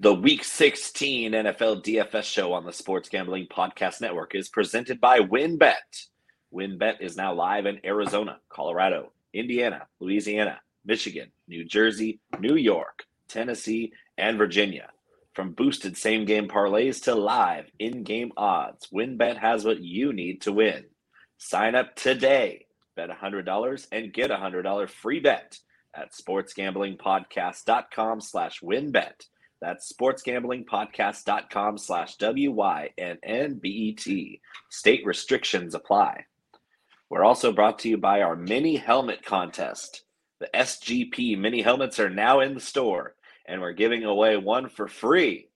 The Week 16 NFL DFS show on the Sports Gambling Podcast Network is presented by WynnBET. WynnBET is now live in Arizona, Colorado, Indiana, Louisiana, Michigan, New Jersey, New York, Tennessee, and Virginia. From boosted same game parlays to live in game odds, WynnBET has what you need to win. Sign up today, bet $100 and get a $100 free bet at sportsgamblingpodcast.com slash wynnbet. That's sportsgamblingpodcast.com slash W-Y-N-N-B-E-T. State restrictions apply. We're also brought to you by our mini helmet contest. The SGP mini helmets are now in the store, and we're giving away one for free.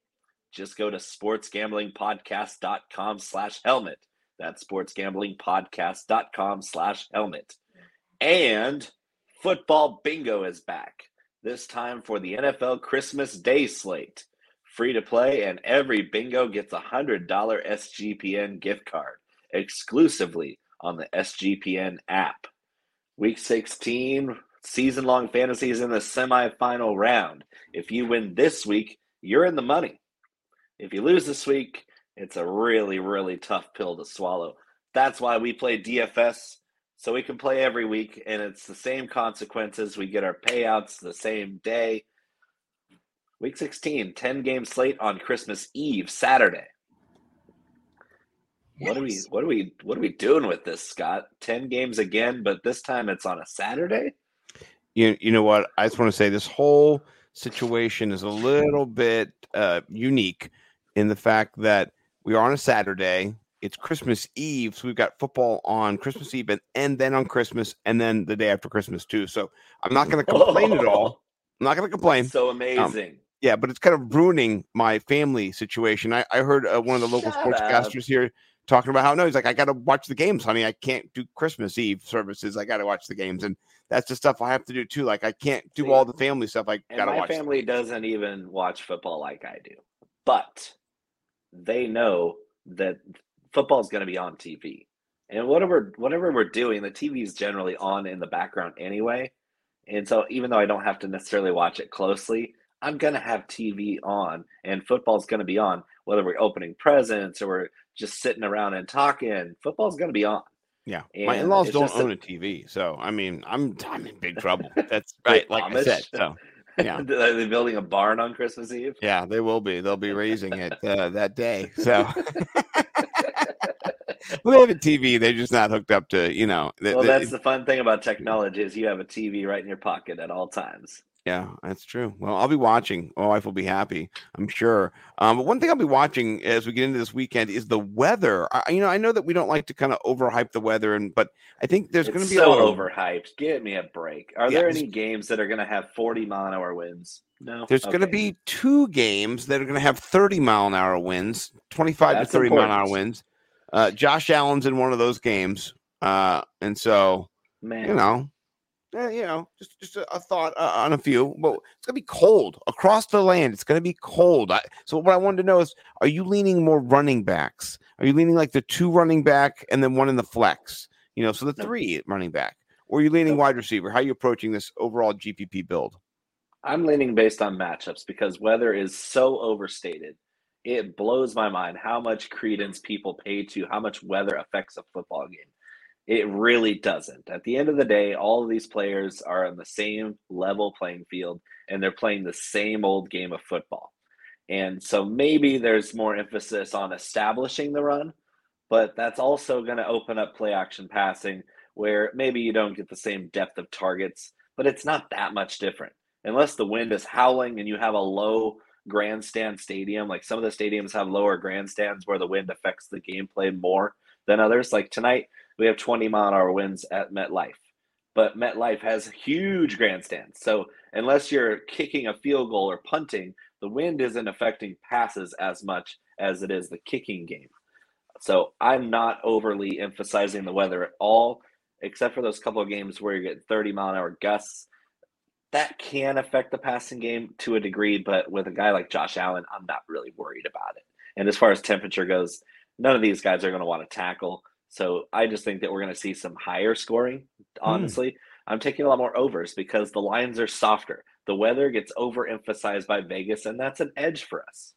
Just go to sportsgamblingpodcast.com slash helmet. That's sportsgamblingpodcast.com slash helmet. And football bingo is back this time for the NFL Christmas Day slate. Free to play, and every bingo gets a $100 SGPN gift card exclusively on the SGPN app. Week 16, season long fantasies in the semifinal round. If you win this week, you're in the money. If you lose this week, it's a really, really tough pill to swallow. That's why we play DFS so we can play every week, and it's the same consequences. We get our payouts the same day. Week 16, 10 game slate on Christmas Eve, Saturday. Yes. What are we what are we what are we doing with this, Scott? 10 games again, but this time it's on a Saturday? You you know what? I just want to say this whole situation is a little bit uh, unique in the fact that we are on a Saturday it's Christmas Eve, so we've got football on Christmas Eve and, and then on Christmas and then the day after Christmas too. So I'm not going to complain at all. I'm not going to complain. So um, amazing. Um, yeah, but it's kind of ruining my family situation. I, I heard uh, one of the local Shut sportscasters up. here talking about how no, he's like, I got to watch the games, honey. I can't do Christmas Eve services. I got to watch the games, and that's the stuff I have to do too. Like I can't do all the family stuff. I got to watch. My family doesn't even watch football like I do, but they know that football is going to be on TV. And whatever whatever we're doing, the TV is generally on in the background anyway. And so even though I don't have to necessarily watch it closely, I'm going to have TV on and football's going to be on whether we're opening presents or we're just sitting around and talking. Football's going to be on. Yeah, and my in-laws don't own a, a, TV, so I mean, I'm I'm in big trouble. That's right, like Amish. I said. So yeah, are they building a barn on Christmas Eve? Yeah, they will be. They'll be raising it uh, that day. So well, they have a TV. They're just not hooked up to, you know. Well, that's the, the fun thing about technology is you have a TV right in your pocket at all times. Yeah, that's true. Well, I'll be watching. My wife will be happy, I'm sure. Um, but one thing I'll be watching as we get into this weekend is the weather. I, you know, I know that we don't like to kind of overhype the weather, and but I think there's going to be so a lot overhyped. Give me a break. Are yeah, there any games that are going to have 40 mile an hour winds? No. There's okay. going to be two games that are going to have 30 mile an hour winds, 25 That's to 30 important. mile an hour winds. Uh, Josh Allen's in one of those games, uh, and so Man. you know, eh, you know, just just a, a thought uh, on a few. But it's gonna be cold across the land. It's gonna be cold. I, so what I wanted to know is, are you leaning more running backs? Are you leaning like the two running back and then one in the flex? You know, so the three running back, or are you leaning wide receiver? How are you approaching this overall GPP build? I'm leaning based on matchups because weather is so overstated it blows my mind how much credence people pay to how much weather affects a football game. It really doesn't. At the end of the day, all of these players are on the same level playing field and they're playing the same old game of football. And so maybe there's more emphasis on establishing the run, but that's also going to open up play action passing where maybe you don't get the same depth of targets, but it's not that much different. Unless the wind is howling and you have a low grandstand stadium. Like some of the stadiums have lower grandstands where the wind affects the gameplay more than others. Like tonight, we have 20 mile an hour winds at MetLife, but MetLife has huge grandstands. So unless you're kicking a field goal or punting, the wind isn't affecting passes as much as it is the kicking game. So I'm not overly emphasizing the weather at all, except for those couple of games where you get 30 mile an hour gusts that can affect the passing game to a degree, but with a guy like Josh Allen, I'm not really worried about it. And as far as temperature goes, none of these guys are going to want to tackle. So I just think that we're going to see some higher scoring. Hmm. Honestly, mm. I'm taking a lot more overs because the lines are softer. the weather gets overemphasized by Vegas, and that's an edge for us.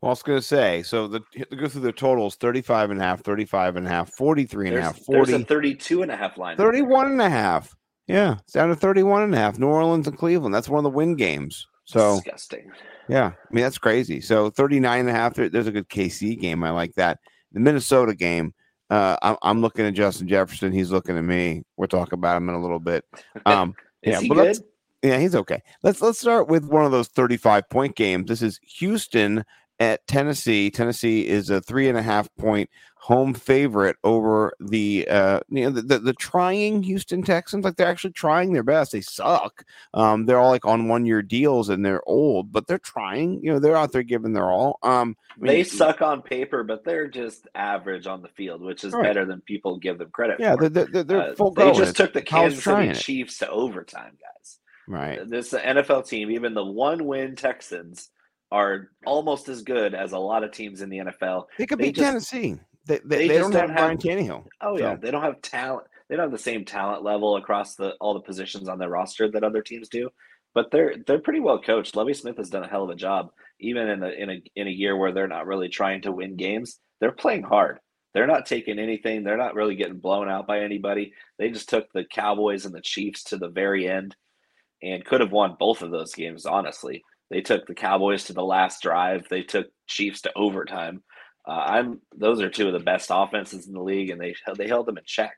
Well, I was going to say, so the go through the totals 35 and a half, 35 and a half, 43 and a half, 40, there's a 32 and a half line. 31 and a half. Yeah, it's down to 31 and a half. New Orleans and Cleveland. That's one of the win games. So disgusting. Yeah, I mean that's crazy. So 39 and a half. there's a good KC game. I like that. The Minnesota game. Uh, I'm, I'm looking at Justin Jefferson. He's looking at me. We'll talk about him in a little bit. Um, yeah, but good? yeah, he's okay. Let's let's start with one of those 35 point games. This is Houston at Tennessee. Tennessee is a three and a half point home favorite over the uh, you know the, the, the, trying Houston Texans. Like they're actually trying their best. They suck. Um, they're all like on one year deals and they're old, but they're trying. You know, they're out there giving their all. Um, I mean, they suck on paper, but they're just average on the field, which is right. better than people give them credit. Yeah, for. they're, they're, they're uh, full. They just took the Kansas City Chiefs to overtime, guys. Right. This NFL team, even the one win Texans are almost as good as a lot of teams in the NFL. They could beat Tennessee. They, they, they, they don't, don't, have Ryan Tannehill. Oh yeah, they don't have talent. They don't have the same talent level across the all the positions on their roster that other teams do. But they're they're pretty well coached. Lovie Smith has done a hell of a job, even in a in a in a year where they're not really trying to win games. They're playing hard. They're not taking anything. They're not really getting blown out by anybody. They just took the Cowboys and the Chiefs to the very end, and could have won both of those games. Honestly, they took the Cowboys to the last drive. They took Chiefs to overtime. Uh, I'm those are two of the best offenses in the league, and they they held them in check.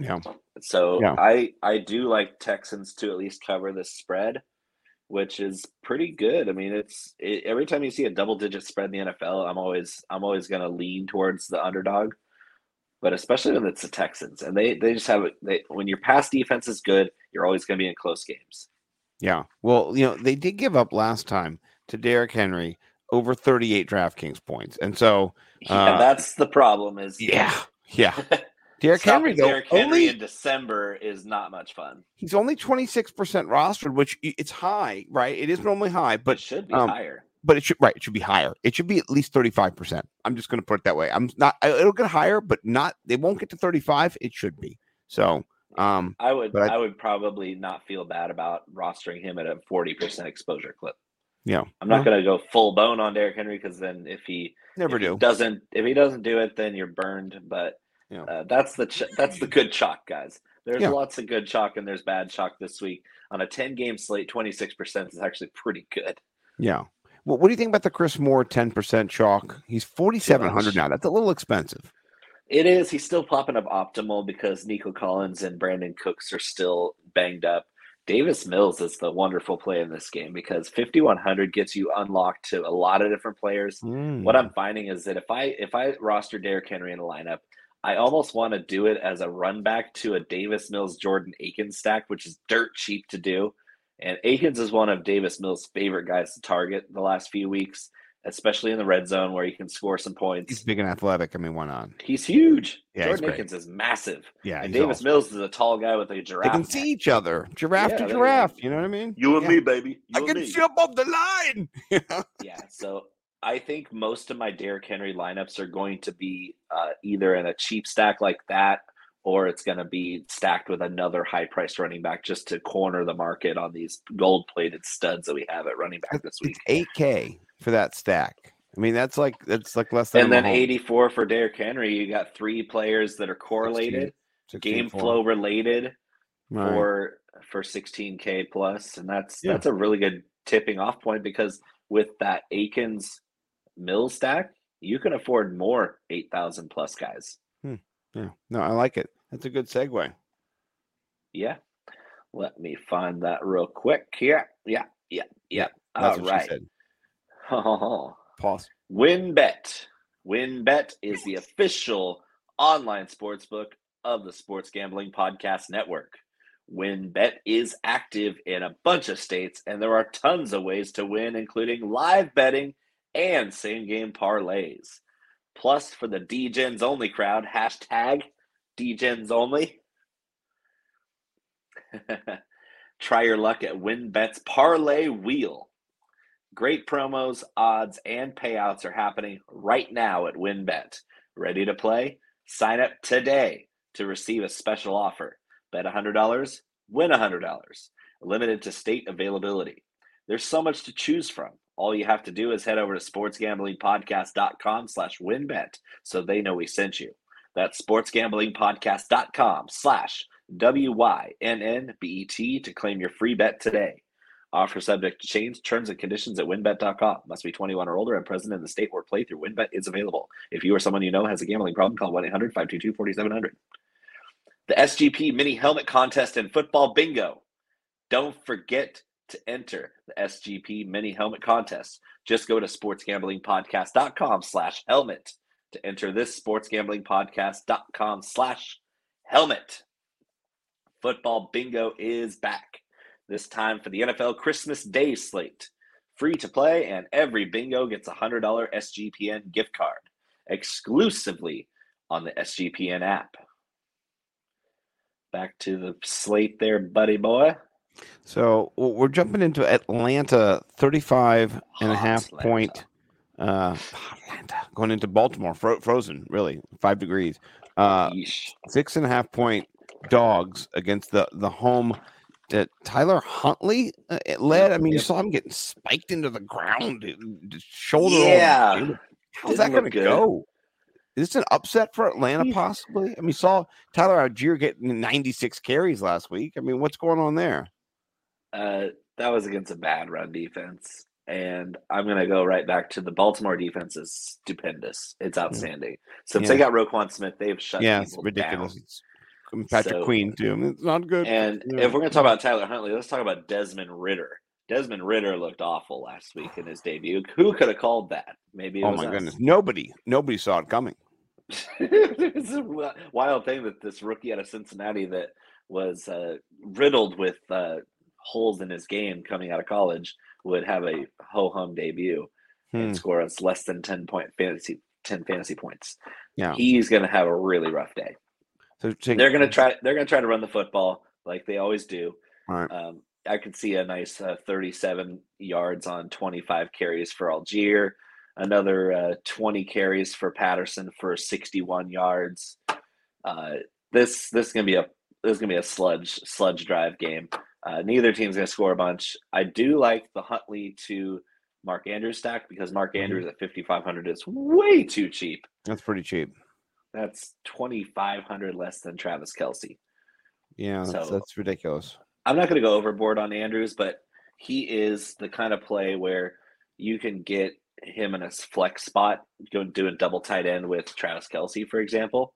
Yeah. So yeah. I I do like Texans to at least cover the spread, which is pretty good. I mean, it's it, every time you see a double digit spread in the NFL, I'm always I'm always going to lean towards the underdog. But especially when it's the Texans, and they they just have. They, when your pass defense is good, you're always going to be in close games. Yeah. Well, you know, they did give up last time to Derrick Henry over 38 DraftKings points. And so uh, yeah, that's the problem is Yeah. Yeah. Derrick Henry, though, Derrick Henry only, in December is not much fun. He's only 26% rostered, which it's high, right? It is normally high, but it should be um, higher. But it should right, it should be higher. It should be at least 35%. I'm just going to put it that way. I'm not it'll get higher, but not they won't get to 35. It should be. So um, I would I, I, would probably not feel bad about rostering him at a forty percent exposure clip. Yeah, I'm not going to go full bone on Derrick Henry because then if he never if do he doesn't if he doesn't do it, then you're burned. But yeah. uh, that's the ch- that's the good chalk, guys. There's yeah. lots of good chalk and there's bad chalk this week. On a 10 game slate, 26 percent is actually pretty good. Yeah. Well, what do you think about the Chris Moore 10 percent chalk? He's 4,700 now. That's a little expensive. It is. He's still popping up optimal because Nico Collins and Brandin Cooks are still banged up. Davis Mills is the wonderful play in this game because 5100 gets you unlocked to a lot of different players. Mm. What I'm finding is that if I if I roster Derrick Henry in a lineup, I almost want to do it as a run back to a Davis Mills Jordan Akins stack, which is dirt cheap to do. And Akins is one of Davis Mills' favorite guys to target the last few weeks especially in the red zone where he can score some points. He's big and athletic. I mean, why not? He's huge. Yeah, Jordan Akins is massive. Yeah, and Davis awesome. Mills is a tall guy with a giraffe. They can see each other, giraffe yeah, to giraffe. You know what I mean? You and yeah. me, baby. You I can me. jump up the line. yeah. So I think most of my Derrick Henry lineups are going to be uh, either in a cheap stack like that, or it's going to be stacked with another high priced running back just to corner the market on these gold plated studs that we have at running back this week. Eight K for that stack. I mean, that's like that's like less than. And then eighty four for Derrick Henry. You got three players that are correlated, 16, 16 game flow related right. for for sixteen k plus, and that's yeah. that's a really good tipping off point because with that Akins mill stack, you can afford more eight thousand plus guys. Hmm. Yeah, no, I like it. That's a good segue. Yeah, let me find that real quick here. Yeah, yeah, yeah. yeah All right. Oh, Pause. WynnBET. WynnBET is the official online sports book of the Sports Gambling Podcast Network. WynnBET is active in a bunch of states, and there are tons of ways to win, including live betting and same game parlays. Plus, for the DGens only crowd, hashtag DGens only. Try your luck at WynnBET's Parlay Wheel. Great promos, odds, and payouts are happening right now at WynnBET. Ready to play? Sign up today to receive a special offer. Bet $100, win $100. Limited to state availability. There's so much to choose from. All you have to do is head over to sportsgamblingpodcast.com slash wynnbet so they know we sent you. That's sportsgamblingpodcast.com slash W-Y-N-N-B-E-T to claim your free bet today. Offer subject to change. Terms and conditions at wynnbet.com. Must be 21 or older and present in the state where playthrough WynnBET is available. If you or someone you know has a gambling problem, call 1-800-522-4700. The SGP mini helmet contest and football bingo. Don't forget to enter the SGP mini helmet contest. Just go to sportsgamblingpodcast.com slash helmet to enter this sportsgamblingpodcast.com slash helmet. Football bingo is back. This time for the NFL Christmas Day slate. Free to play, and every bingo gets a $100 SGPN gift card exclusively on the SGPN app. Back to the slate there, buddy boy. So we're jumping into Atlanta, 35 and a half Atlanta. point. Uh, Atlanta going into Baltimore, fro- frozen, really, five degrees. Uh, six and a half point dogs against the the home that Tyler Huntley uh, led. I mean, you saw him getting spiked into the ground, shoulder. Yeah, how's that going to go? Is this an upset for Atlanta, possibly? I mean, saw Tyler Allgeier getting 96 carries last week. I mean, what's going on there? Uh, that was against a bad run defense. And I'm going to go right back to the Baltimore defense is stupendous. It's outstanding. Since yeah. they got Roquan Smith, they've shut yeah, it's ridiculous. Down. Patrick so, Queen too. It's not good. And yeah. if we're going to talk about Tyler Huntley, let's talk about Desmond Ridder. Desmond Ridder looked awful last week in his debut. Who could have called that? Maybe. oh my us. goodness, nobody, nobody saw it coming. it's a wild thing that this rookie out of Cincinnati that was uh, riddled with uh, holes in his game coming out of college would have a ho hum debut hmm. and score us less than 10 point fantasy 10 fantasy points. Yeah. He's going to have a really rough day. So they're going to try they're going to try to run the football like they always do. Um, I could see a nice uh, 37 yards on 25 carries for Allgeier, another uh, 20 carries for Patterson for 61 yards. Uh, this this is gonna be a this is gonna be a sludge sludge drive game. Uh, neither team's going to score a bunch. I do like the Huntley to Mark Andrews stack because Mark mm-hmm. Andrews at 5,500 is way too cheap. That's pretty cheap. That's 2,500 less than Travis Kelce. Yeah, that's, so, that's ridiculous. I'm not going to go overboard on Andrews, but he is the kind of play where you can get him in a flex spot, go do a double tight end with Travis Kelce, for example.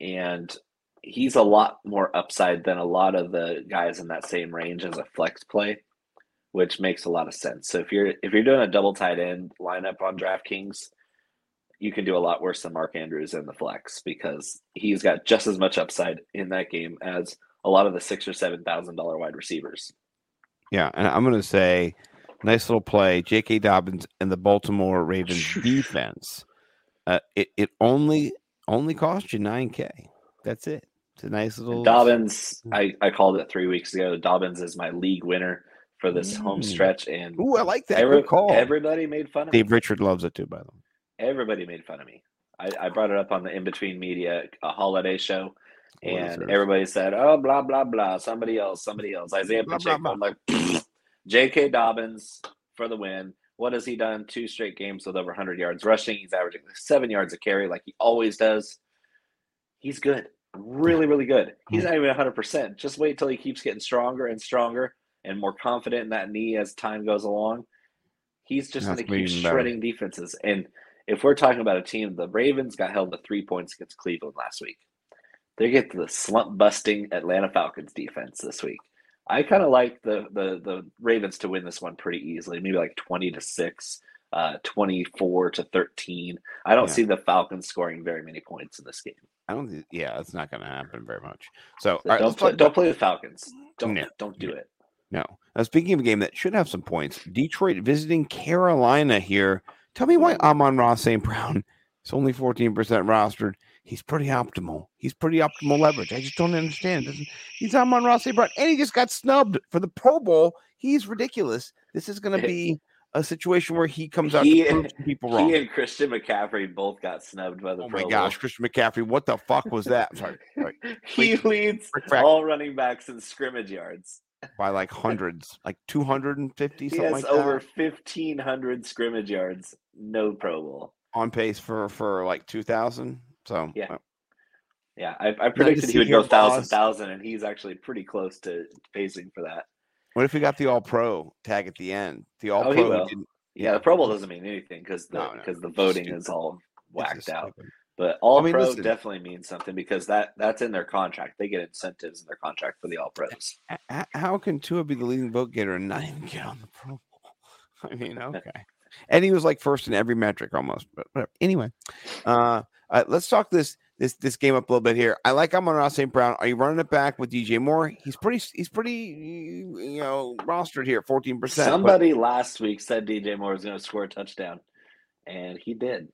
And he's a lot more upside than a lot of the guys in that same range as a flex play, which makes a lot of sense. So if you're if you're doing a double tight end lineup on DraftKings, you can do a lot worse than Mark Andrews in the flex because he's got just as much upside in that game as a lot of the six or seven thousand dollar wide receivers. Yeah, and I'm going to say, nice little play, J.K. Dobbins and the Baltimore Ravens defense. Uh, it it only only cost you nine k. That's it. It's a nice little Dobbins. I, I called it three weeks ago. Dobbins is my league winner for this mm. home stretch, and ooh, I like that. Every, call. Everybody made fun of Dave me. Richard loves it too. By the way, everybody made fun of me. I, I brought it up on the in between media a holiday show, and everybody said, "Oh, blah blah blah." Somebody else, somebody else. Isaiah blah, Pacheco. Blah, blah. I'm like, J.K. Dobbins for the win. What has he done? Two straight games with over 100 yards rushing. He's averaging seven yards a carry, like he always does. He's good really, really good. He's not even 100%. Just wait till he keeps getting stronger and stronger and more confident in that knee as time goes along. He's just going to keep shredding better. defenses. And if we're talking about a team, the Ravens got held to three points against Cleveland last week. They get the slump busting Atlanta Falcons defense this week. I kind of like the, the the Ravens to win this one pretty easily, maybe like 20 to 6, uh, 24 to 13. I don't yeah. see the Falcons scoring very many points in this game. I don't. Yeah, it's not going to happen very much. So, so don't, play, don't play the Falcons. Don't no, don't do it. No. Now, speaking of a game that should have some points, Detroit visiting Carolina here. Tell me why Amon-Ra St. Brown is only 14% rostered. He's pretty optimal. He's pretty optimal leverage. I just don't understand. He's Amon-Ra St. Brown, and he just got snubbed for the Pro Bowl. He's ridiculous. This is going to be a situation where he comes out he and, people wrong. He and Christian McCaffrey both got snubbed by the. Oh my gosh, Christian McCaffrey! What the fuck was that? Sorry, sorry. he leads all running backs in scrimmage yards. By like hundreds, like 250, he something has like over that. 1,500 scrimmage yards. No Pro Bowl. On pace for for like 2,000. So Yeah. uh, Yeah, I, I predicted he would go thousand thousand, and he's actually pretty close to pacing for that. what if we got the All Pro tag at the end? The All Oh, Pro didn't. Yeah, the Pro Bowl doesn't mean anything because the No, no, because the voting stupid. is all whacked out. stupid. But All I mean, Pro listen. definitely means something because that that's in their contract. They get incentives in their contract for the All Pros. How can Tua be the leading vote getter and not even get on the Pro Bowl? I mean, okay. And he was like first in every metric almost. But whatever. anyway, uh, uh, let's talk this this this game up a little bit here. I like Amon-Ra St. Brown. Are you running it back with DJ Moore? He's pretty he's pretty you know rostered here, fourteen percent. Somebody last week said DJ Moore was going to score a touchdown, and he did.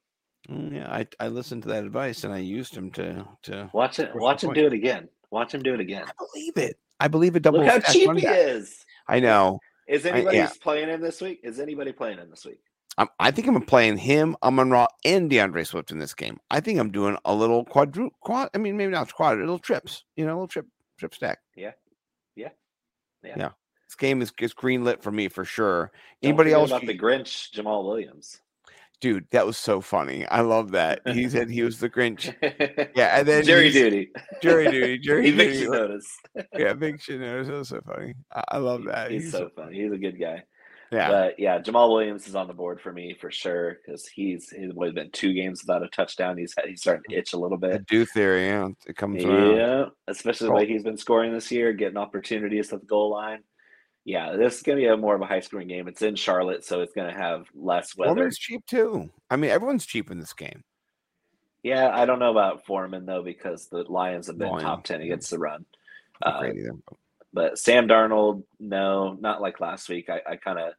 Mm, yeah, I, I listened to that advice and I used him to to. Watch it. Watch him point? do it again. Watch him do it again. I believe it. I believe it. Double. Look how cheap he back. is. I know. Is anybody yeah. playing him this week? Is anybody playing him this week? I'm, I think I'm playing him, Amon Ra, and DeAndre Swift in this game. I think I'm doing a little quadru quad. I mean, maybe not quad, little trips. You know, a little trip trip stack. Yeah. Yeah. Yeah. Yeah. This game is, is green lit for me for sure. Anybody else? about the Grinch, Jamaal Williams? Dude, that was so funny. I love that. He said he was the Grinch. Yeah, and then he's- duty. Jury duty. Jury Eviction duty. notice. Yeah, big shit. That was that was so funny. I, I love that. He's, so funny. He's a good guy. yeah. But yeah, Jamaal Williams is on the board for me for sure because he's he's what, been two games without a touchdown. He's he's starting to itch a little the bit. do theory, yeah, it comes around. Yeah, especially the way he's been scoring this year, getting opportunities at the goal line. Yeah, this is gonna be a more of a high scoring game. It's in Charlotte, so it's gonna have less weather. Foreman's cheap too. I mean, everyone's cheap in this game. Yeah, I don't know about Foreman though because the Lions have been Lions, top ten against the run. Uh, but Sam Darnold, no, not like last week. I kind of,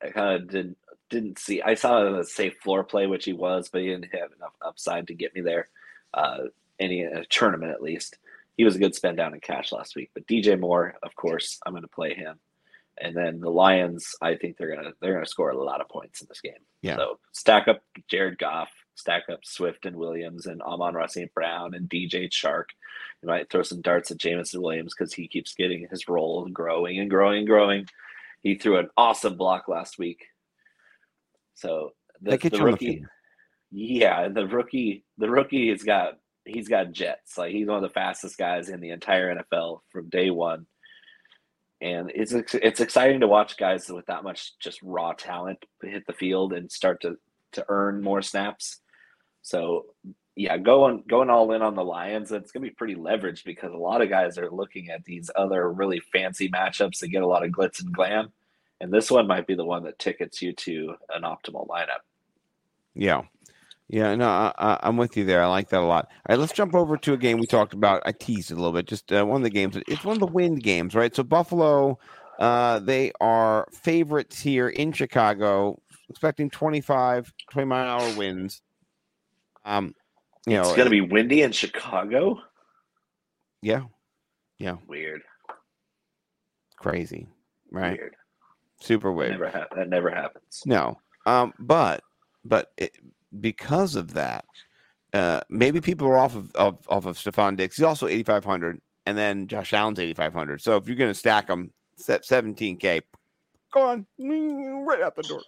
I kind of didn't didn't see. I saw him a safe floor play, which he was, but he didn't have enough upside to get me there. Uh, any a tournament at least. He was a good spend down in cash last week. But DJ Moore, of course, I'm going to play him. And then the Lions, I think they're gonna they're gonna score a lot of points in this game. Yeah. So stack up Jared Goff, stack up Swift and Williams and Amon-Ra St. Brown and DJ Chark. You might throw some darts at Jameson Williams because he keeps getting his role and growing and growing and growing. He threw an awesome block last week. So the, the you on the rookie, yeah, the rookie, the rookie has got he's got jets. Like he's one of the fastest guys in the entire NFL from day one. And it's it's exciting to watch guys with that much just raw talent hit the field and start to to earn more snaps. So yeah, going going all in on the Lions, it's gonna be pretty leveraged because a lot of guys are looking at these other really fancy matchups that get a lot of glitz and glam. And this one might be the one that tickets you to an optimal lineup. Yeah. Yeah, no, I, I, I'm with you there. I like that a lot. All right, let's jump over to a game we talked about. I teased it a little bit. Just uh, one of the games. It's one of the wind games, right? So Buffalo, uh, they are favorites here in Chicago, expecting 25, 20 mile an hour winds. Um, you know, It's gonna be windy in Chicago. yeah, yeah. Weird. crazy, right? Weird. Super weird. never ha- that never happens. No, um, but but it, because of that, uh, maybe people are off of, of off of Stefon Diggs. He's also 8,500, and then Josh Allen's 8,500. So if you're going to stack them, set 17k, go on right out the door.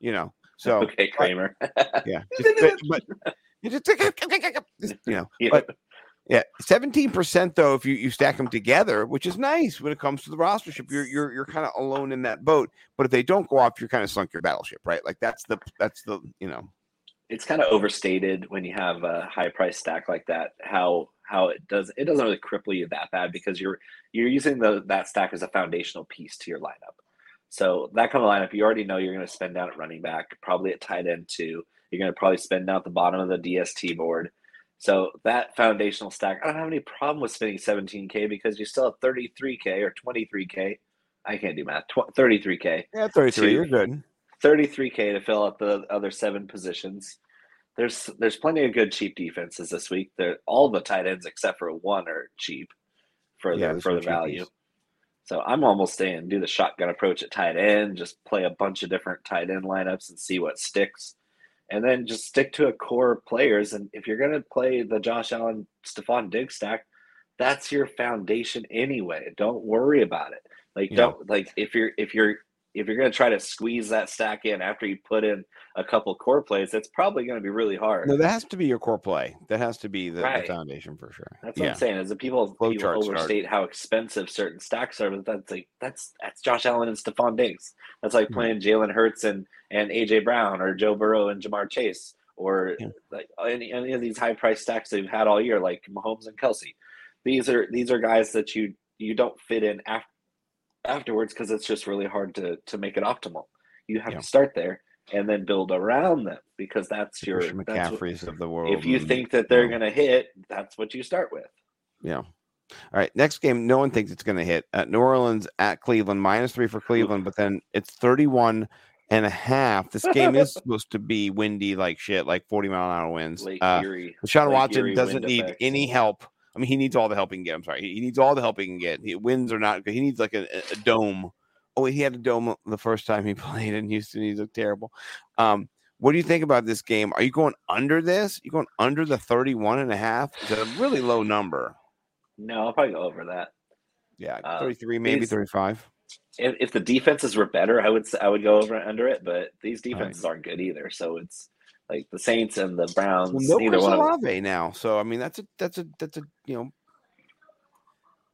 You know. So okay, Kramer. yeah, just, but, but you just, just, you know, Yeah. but yeah, seventeen percent though. If you, you stack them together, which is nice when it comes to the rostership, you're you're you're kind of alone in that boat. But if they don't go off, you're kind of sunk your battleship, right? Like that's the that's the you know it's kind of overstated when you have a high price stack like that. How how it does it doesn't really cripple you that bad because you're you're using the that stack as a foundational piece to your lineup. So that kind of lineup, you already know you're going to spend down at running back, probably at tight end too. You're going to probably spend down at the bottom of the DST board. So that foundational stack, I don't have any problem with spending 17k because you still have 33k or 23k. I can't do math. Tw- 33k. yeah thirty three. Two. You're good. 33k to fill out the other seven positions. There's there's plenty of good cheap defenses this week. They're, all the tight ends except for one are cheap for Yeah, the for the value. cheapies. So I'm almost saying do the shotgun approach at tight end, just play a bunch of different tight end lineups and see what sticks. And then just stick to a core players. And if you're gonna play the Josh Allen Stefon Diggs stack, that's your foundation anyway. Don't worry about it. Like don't like if you're if you're if you're going to try to squeeze that stack in after you put in a couple core plays, it's probably going to be really hard. No, that has to be your core play. That has to be the, right. the foundation for sure. That's what yeah. I'm saying. Is that people, people overstate start. how expensive certain stacks are, but that's like that's that's Josh Allen and Stefon Diggs. That's like mm-hmm. playing Jalen Hurts and and AJ Brown or Joe Burrow and Ja'Marr Chase or yeah. like any, any of these high price stacks they've had all year, like Mahomes and Kelce. These are these are guys that you you don't fit in after afterwards because it's just really hard to to make it optimal. You have yeah. to start there and then build around them because that's your McCaffreys what, of the world. If you and, think that they're know. going to hit, that's what you start with. Yeah. All right. Next game, no one thinks it's going to hit. At New Orleans at Cleveland, minus three for Cleveland, but then it's 31 and a half. This game is supposed to be windy like shit, like 40 mile an hour winds. Lake uh, Deshaun Watson Erie doesn't need effects. any help I mean, he needs all the help he can get. I'm sorry, he, needs all the help he can get. He, wins or not, he needs like a, a dome. Oh, he had a dome the first time he played in Houston. He looked terrible. Um, what do you think about this game? Are you going under this? You going under the 31 and a half? It's a really low number. No, I'll probably go over that. Yeah, uh, 33, maybe 35. If, if, the defenses were better, I would I would go over under it, but these defenses right. aren't good either. So it's like the Saints and the Browns. Well, no neither Chris one Olave now, so I mean that's a that's a that's a you know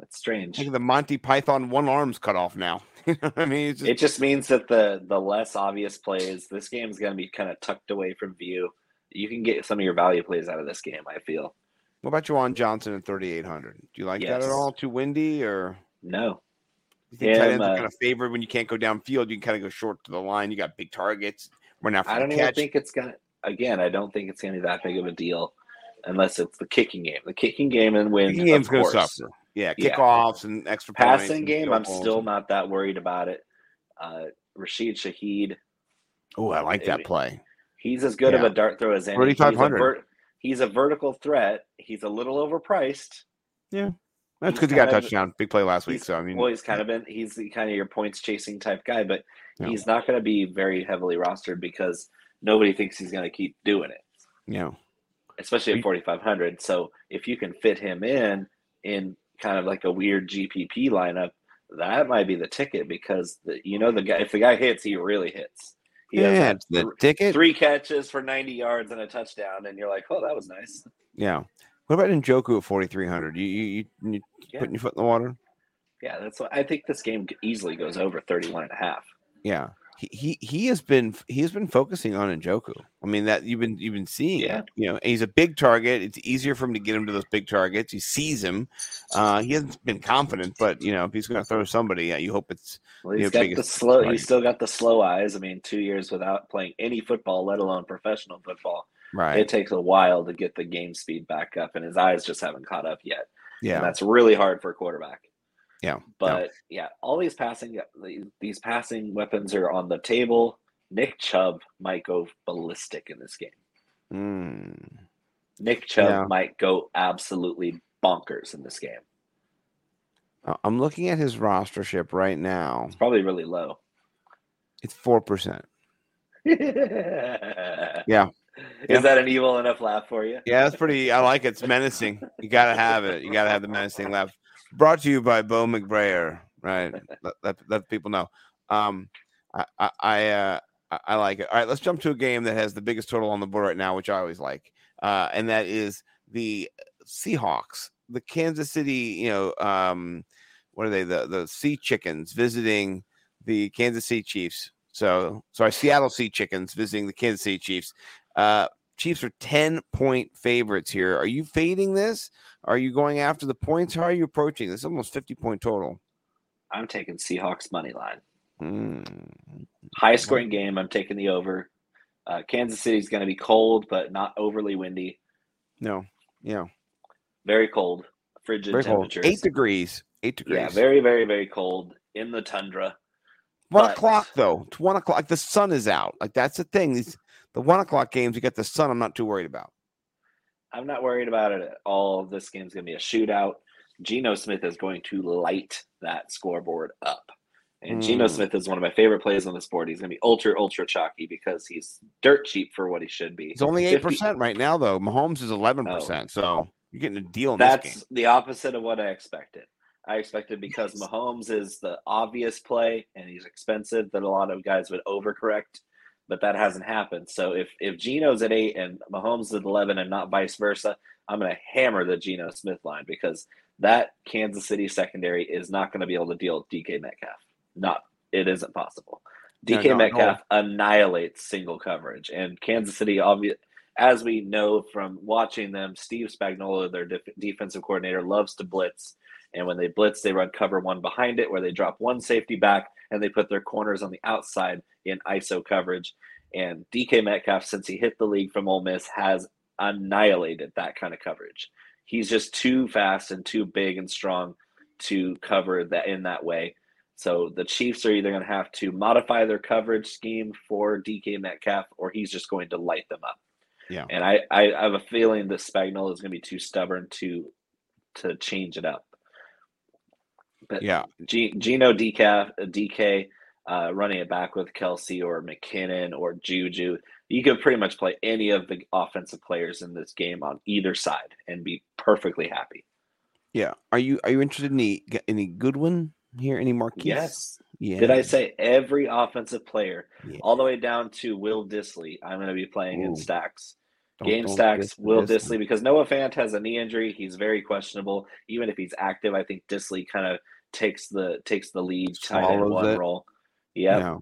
that's strange. I think the Monty Python one arm's cut off now. You know I mean, just... it just means that the the less obvious plays, this game is going to be kind of tucked away from view. You can get some of your value plays out of this game. I feel. What about Juwan Johnson at thirty eight hundred? Do you like yes. that at all? Too windy or no? You think Him, tight ends uh, are kind of favored when you can't go downfield? You can kind of go short to the line. You got big targets. We're not. I don't even think it's gonna again, I don't think it's going to be that big of a deal unless it's the kicking game. The kicking game and wins. Kicking game's going to suffer. Yeah, kickoffs yeah. and extra passing game. I'm still not that worried about it. Uh, Rashid Shaheed. Oh, I like that play. He's as good yeah. of a dart throw as any. Thirty five hundred. He's a vertical threat. He's a little overpriced. Yeah. That's because he got a touchdown. Big play last week. So I mean, well, he's kind yeah. of been he's kind of your points chasing type guy, but he's not going to be very heavily rostered because nobody thinks he's going to keep doing it. Yeah. Especially at 4,500. So if you can fit him in, in kind of like a weird GPP lineup, that might be the ticket because the, you know the guy if the guy hits, he really hits. He yeah, the th- ticket. Three catches for 90 yards and a touchdown, and you're like, oh, that was nice. Yeah. What about Njoku at 4,300? You you, you yeah. putting your foot in the water? Yeah, that's what I think. This game easily goes over 31 and a half. Yeah he he has been he has been focusing on Njoku. I mean that you've been you've been seeing yeah. You know, he's a big target. It's easier for him to get him to those big targets. He sees him. Uh, he hasn't been confident, but you know, if he's going to throw somebody, yeah, you hope it's. Well, he's got the slow. He's still got the slow eyes. I mean, two years without playing any football, let alone professional football. Right. It takes a while to get the game speed back up, and his eyes just haven't caught up yet. Yeah, and that's really hard for a quarterback. Yeah. But yeah, all these passing these passing weapons are on the table. Nick Chubb might go ballistic in this game. Mm. Nick Chubb yeah. might go absolutely bonkers in this game. I'm looking at his rostership right now. It's probably really low. It's four percent. yeah. Is that an evil enough laugh for you? Yeah, that's pretty. I like it. It's menacing. You gotta have it. You gotta have the menacing laugh. Brought to you by Bo McBrayer. Right. let, let, let, people know. Um, I I I, uh, I like it. All right, let's jump to a game that has the biggest total on the board right now, which I always like, uh, and that is the Seahawks, the Kansas City. You know, um, what are they? The the Sea Chickens visiting the Kansas City Chiefs. So sorry, Seattle Sea Chickens visiting the Kansas City Chiefs. Uh, Chiefs are 10 point favorites here. Are you fading this? Are you going after the points? How are you approaching this? Almost 50 point total. I'm taking Seahawks money line. Mm. High scoring game. I'm taking the over. Uh, Kansas City's going to be cold, but not overly windy. No. Yeah. Very cold. Frigid very temperatures. Cold. Eight degrees. Eight degrees. Yeah, very, very, very cold in the tundra. One but... o'clock though. It's one o'clock. The sun is out. Like that's the thing. These the one o'clock games, you get the sun. I'm not too worried about. I'm not worried about it at all. This game's going to be a shootout. Geno Smith is going to light that scoreboard up. And mm. Geno Smith is one of my favorite plays on this board. He's going to be ultra, ultra chalky because he's dirt cheap for what he should be. He's only 8% right now, though. Mahomes is 11%. Oh. So you're getting a deal That's the opposite of what I expected. I expected because Mahomes is the obvious play and he's expensive that a lot of guys would overcorrect, but that hasn't happened. So if if Geno's at eight and Mahomes at eleven and not vice versa, I'm going to hammer the Geno Smith line because that Kansas City secondary is not going to be able to deal with DK Metcalf. Not it isn't possible. DK no, Metcalf no. annihilates single coverage, and Kansas City, obvious as we know from watching them, Steve Spagnuolo, their def- defensive coordinator, loves to blitz. And when they blitz, they run cover one behind it, where they drop one safety back and they put their corners on the outside in ISO coverage. And DK Metcalf, since he hit the league from Ole Miss, has annihilated that kind of coverage. He's just too fast and too big and strong to cover that in that way. So the Chiefs are either going to have to modify their coverage scheme for DK Metcalf, or he's just going to light them up. Yeah. And I, I have a feeling that Spagnuolo is going to be too stubborn to to change it up. But yeah, G, Geno DK, DK uh, running it back with Kelce or McKinnon or Juju, you could pretty much play any of the offensive players in this game on either side and be perfectly happy. Yeah. Are you are you interested in any any Goodwin here? Any Marquise? Yes. Yeah. Did I say every offensive player, yeah. all the way down to Will Dissly? I'm going to be playing Ooh. in stacks. Don't, Game don't stacks, Will Dissly because Noah Fant has a knee injury. He's very questionable. Even if he's active, I think Dissly kind of takes the takes the lead tight end one it. role. Yep. Yeah.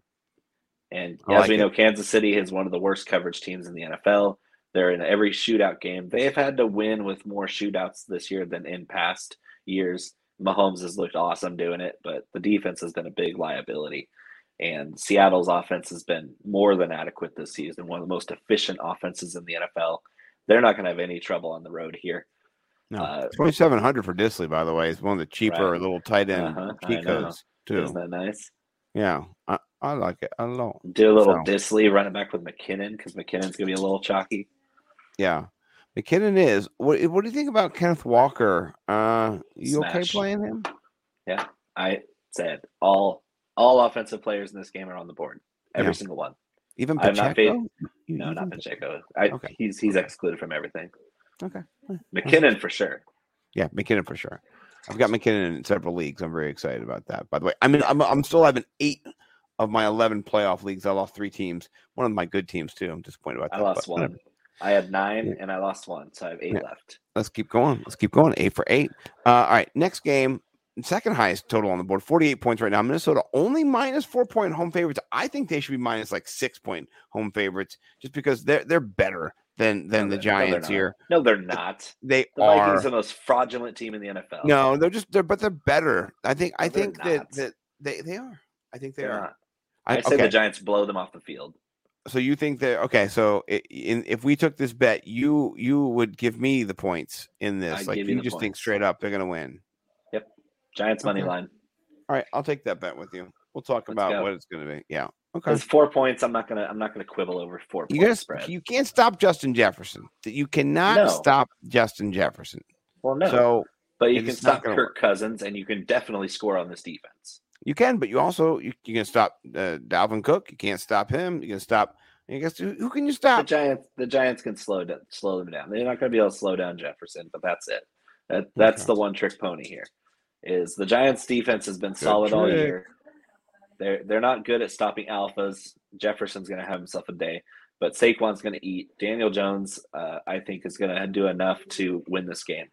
And I as like we know, Kansas City is one of the worst coverage teams in the NFL. They're in every shootout game. They have had to win with more shootouts this year than in past years. Mahomes has looked awesome doing it, but the defense has been a big liability. And Seattle's offense has been more than adequate this season, one of the most efficient offenses in the NFL. They're not going to have any trouble on the road here. No, uh, twenty seven hundred for Dissly, by the way, is one of the cheaper right. little tight end uh-huh, key codes too. Isn't that nice? Yeah, I, I like it a lot. Do a little so. Dissly running back with McKinnon because McKinnon's gonna be a little chalky. Yeah, McKinnon is. What What do you think about Kenneth Walker? Uh, you Smash. okay playing him? Yeah, I said all all offensive players in this game are on the board. Every yeah. single one. Even Pacheco? Not fade, no, not Pacheco. I, okay. He's he's excluded from everything. Okay. McKinnon for sure. Yeah, McKinnon for sure. I've got McKinnon in several leagues. I'm very excited about that. By the way, I mean I'm I'm still having eight of my eleven playoff leagues. I lost three teams. One of my good teams too. I'm disappointed about that. I lost one. I had nine yeah. and I lost one, so I have eight yeah. left. Let's keep going. Let's keep going. Eight for eight. Uh, all right, next game. Second highest total on the board, 48 points right now. Minnesota only minus four point home favorites. I think they should be minus like six point home favorites just because they're they're better than than no, the Giants no, here. No, they're not. They the are Vikings are the most fraudulent team in the NFL. No, they're just they're but they're better. I think I think that, that they they are. I think they they're are. Not. I, I say okay. the Giants blow them off the field. So you think that okay? So in, if we took this bet, you you would give me the points in this. I'd like you, you just points. think straight up they're going to win. Yep, Giants money okay. line. All right, I'll take that bet with you. We'll talk Let's about go. what it's going to be. Yeah. Okay. It's four points. I'm not gonna. I'm not gonna quibble over four. You guys, spread. you can't stop Justin Jefferson. You cannot no. stop Justin Jefferson. Well, no. So, but you can stop Kirk work. Cousins, and you can definitely score on this defense. You can, but you also you, you can stop uh, Dalvin Cook. You can't stop him. You can stop. I guess who, who can you stop? The Giants. The Giants can slow down, slow them down. They're not going to be able to slow down Jefferson, but that's it. That, that's okay. the one trick pony here. Is the Giants' defense has been Good solid trick. all year. They're they're not good at stopping alphas. Jefferson's going to have himself a day, but Saquon's going to eat. Daniel Jones, uh, I think, is going to do enough to win this game.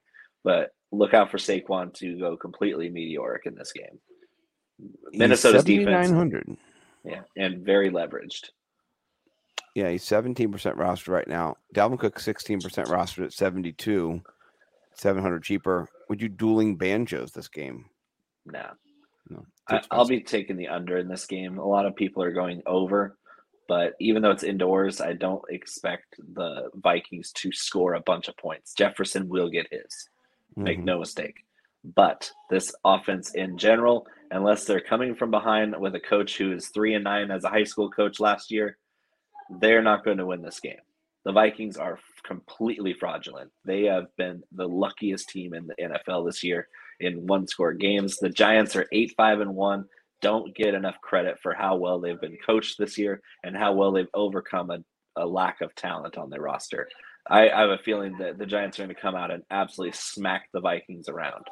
But look out for Saquon to go completely meteoric in this game. Minnesota's defense, yeah, and very leveraged. Yeah, he's seventeen percent rostered right now. Dalvin Cook sixteen percent rostered at seventy two, seven hundred cheaper. Would you dueling banjos this game? No, no. I, I'll be taking the under in this game. A lot of people are going over, but even though it's indoors, I don't expect the Vikings to score a bunch of points. Jefferson will get his. Make mm-hmm. no mistake. But this offense in general, unless they're coming from behind with a coach who is three and nine as a high school coach last year, they're not going to win this game. The Vikings are completely fraudulent. They have been the luckiest team in the NFL this year in one score games. The Giants are 8 5 and 1. Don't get enough credit for how well they've been coached this year and how well they've overcome a, a lack of talent on their roster. I, I have a feeling that the Giants are going to come out and absolutely smack the Vikings around.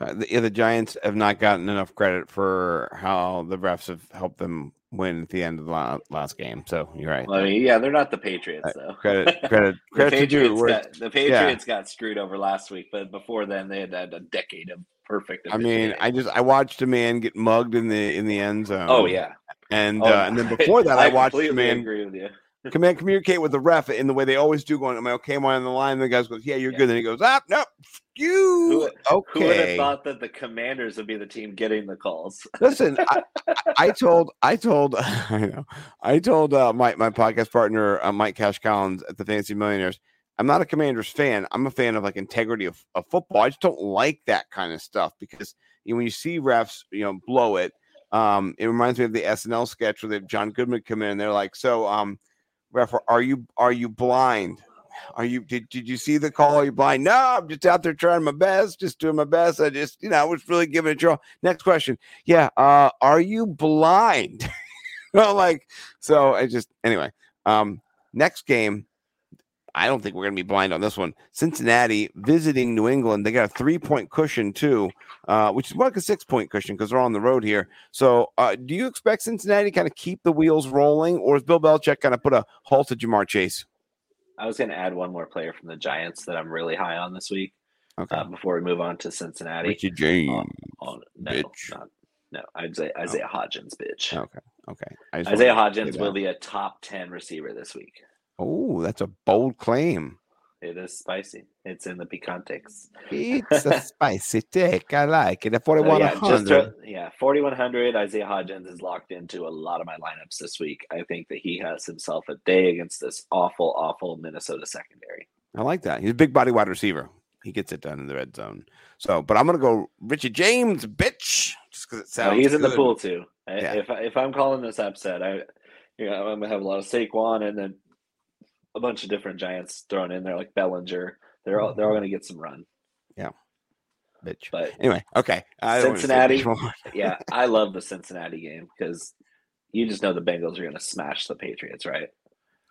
Uh, the, the Giants have not gotten enough credit for how the refs have helped them win at the end of the last, last game. So you're right. Well, I mean, yeah, they're not the Patriots though. Credit, credit, credit the Patriots, got, the Patriots yeah. got screwed over last week, but before then they had had a decade of perfect. I mean, I just I watched a man get mugged in the in the end zone. Oh yeah, and oh, uh, and then before that, I, I watched a man agree with you. Command communicate with the ref in the way they always do. Going, am I okay? Am I on the line? And the guy goes, yeah, you're yeah. good. Then he goes, ah, no, you. Who, okay. Who would have thought that the Commanders would be the team getting the calls? Listen, I, I, told, I told, I know, I told uh, my my podcast partner uh, Mike Cash Collins at the Fantasy Millionaires. I'm not a Commanders fan. I'm a fan of like integrity of, of football. I just don't like that kind of stuff because you know, when you see refs, you know, blow it. Um, it reminds me of the SNL sketch where they have John Goodman come in and they're like, so um ref, are you are you blind? Are you did, did you see the call? Are you blind? No, I'm just out there trying my best, just doing my best. I just, you know, I was really giving it a try. Next question. Yeah, uh, are you blind? well, like, so I just anyway. Um, next game, I don't think we're going to be blind on this one. Cincinnati visiting New England. They got a three point cushion, too, uh, which is more like a six point cushion because they're on the road here. So, uh, do you expect Cincinnati kind of keep the wheels rolling, or is Bill Belichick kind of put a halt to Ja'Marr Chase? I was going to add one more player from the Giants that I'm really high on this week. Okay. Uh, before we move on to Cincinnati. Richie James. Oh, oh, no, bitch. Not, no, I'd say Isaiah oh. Hodgins, bitch. Okay. Okay. Isaiah Hodgins will be a top 10 receiver this week. Oh, that's a bold claim. It is spicy. It's in the picantex. It's a spicy take. I like it. A 4100. So yeah, yeah, 4100. Isaiah Hodgins is locked into a lot of my lineups this week. I think that he has himself a day against this awful, awful Minnesota secondary. I like that. He's a big body wide receiver. He gets it done in the red zone. So, but I'm gonna go Richie James, bitch, just because it oh, sounds. he's in good. the pool too. Yeah. If if I'm calling this upset, I, you know, I'm gonna have a lot of Saquon and then a bunch of different giants thrown in there, like Bellinger. They're all they're all going to get some run. Yeah, bitch. But anyway, okay. I Cincinnati. yeah, I love the Cincinnati game because you just know the Bengals are going to smash the Patriots, right?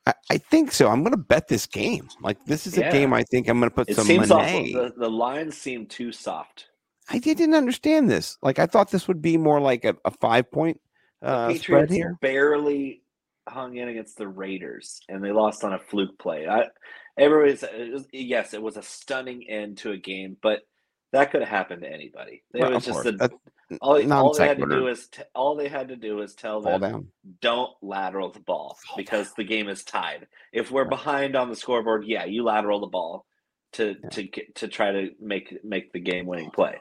I, I, think so. I'm going to bet this game. Like this is yeah. a game I think I'm going to put it some seems money. The, the lines seem too soft. I didn't understand this. Like I thought this would be more like a, a five point uh, spread here. Barely hung in against the Raiders and they lost on a fluke play. I, everybody's it was, yes, it was a stunning end to a game, but that could have happened to anybody. It well, was just a, all, all they had to do is t- all they had to do is tell Fall them down. don't lateral the ball Fall because down. the game is tied. If we're behind on the scoreboard, yeah, you lateral the ball to yeah. to to try to make make the game winning play.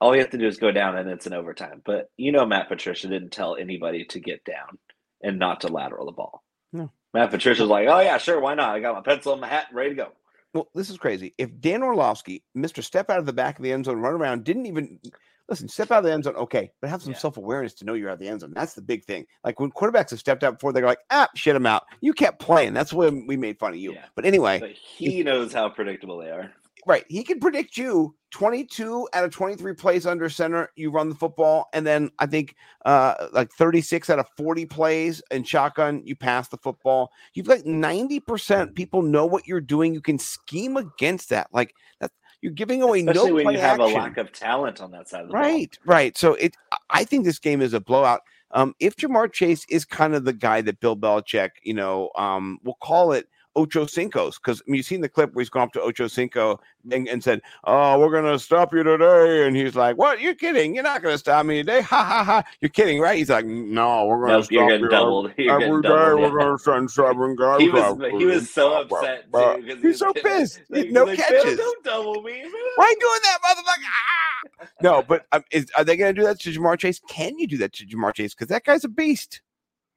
All you have to do is go down and it's an overtime. But you know Matt Patricia didn't tell anybody to get down and not to lateral the ball. No. Matt Patricia's like, oh yeah, sure, why not? I got my pencil and my hat, ready to go. Well, this is crazy. If Dan Orlovsky, Mister Step out of the back of the end zone, run around, didn't even listen, step out of the end zone, okay, but have some yeah. self awareness to know you're out of the end zone. That's the big thing. Like when quarterbacks have stepped out before, they're like, ah, shit them out. You kept playing. That's when we made fun of you. Yeah. But anyway, but he knows how predictable they are. Right. He can predict you 22 out of 23 plays under center. You run the football. And then I think uh, like 36 out of 40 plays in shotgun, you pass the football. You've got 90% people know what you're doing. You can scheme against that. Like that. You're giving away Especially no when you have action. a lack of talent on that side of the right, ball. Right. So it I think this game is a blowout. Um, if Ja'Marr Chase is kind of the guy that Bill Belichick, you know, um, we'll call it Ocho Cinco's because I mean, you've seen the clip where he's gone up to Ocho Cinco and, and said, "Oh, we're gonna stop you today," and he's like, "What? You're kidding? You're not gonna stop me today? Ha ha ha! You're kidding, right?" He's like, "No, we're gonna nope, stop you're getting you doubled. You're every day. Doubled, yeah. We're gonna send seven guys." he was he was so upset too. He's so pissed. Like, no like, catches. Don't double me. Why are you doing that, motherfucker? Ah! no, but um, is, are they gonna do that to Ja'Marr Chase? Can you do that to Ja'Marr Chase? Because that guy's a beast.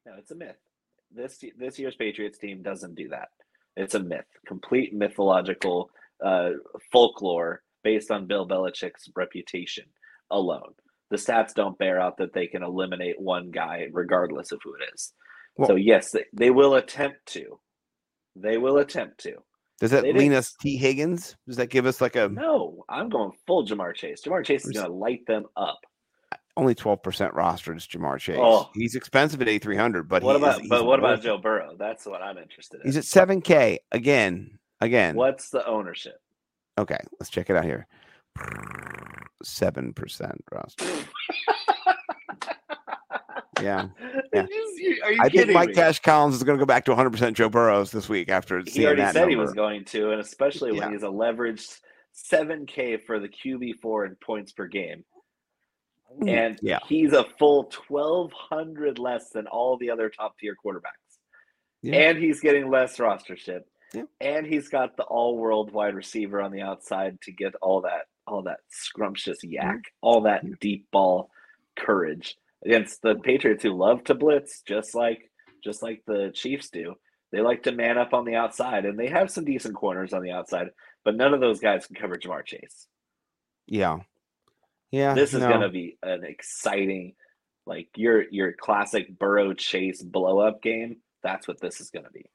No, it's a myth. This this year's Patriots team doesn't do that. It's a myth, complete mythological uh, folklore based on Bill Belichick's reputation alone. The stats don't bear out that they can eliminate one guy regardless of who it is. Well, so yes, they, they will attempt to. They will attempt to. Does that lean us Tee Higgins? Does that give us like a no? I'm going full Ja'Marr Chase. Ja'Marr Chase is going to light them up only 12% rostered is Ja'Marr Chase. Oh. He's expensive at 8300 but what about is, but what about Joe Burrow? That's what I'm interested in. He's at 7k again. Again. What's the ownership? Okay, let's check it out here. Seven percent roster. yeah, yeah. You, I think Mike me? Cash Collins is going to go back to 100 percent Joe Burrows this week after he already said number. he was going to, and especially when yeah. he's a leveraged 7K for the QB four in points per game. And yeah. he's a full 1,200 less than all the other top tier quarterbacks. Yeah. And he's getting less rostership. Yeah. And he's got the all world wide receiver on the outside to get all that all that scrumptious yak, all that deep ball courage against the Patriots who love to blitz just like just like the Chiefs do. They like to man up on the outside and they have some decent corners on the outside, but none of those guys can cover Ja'Marr Chase. Yeah. Yeah. This is no. gonna be an exciting like your your classic Burrow Chase blow up game. That's what this is gonna be.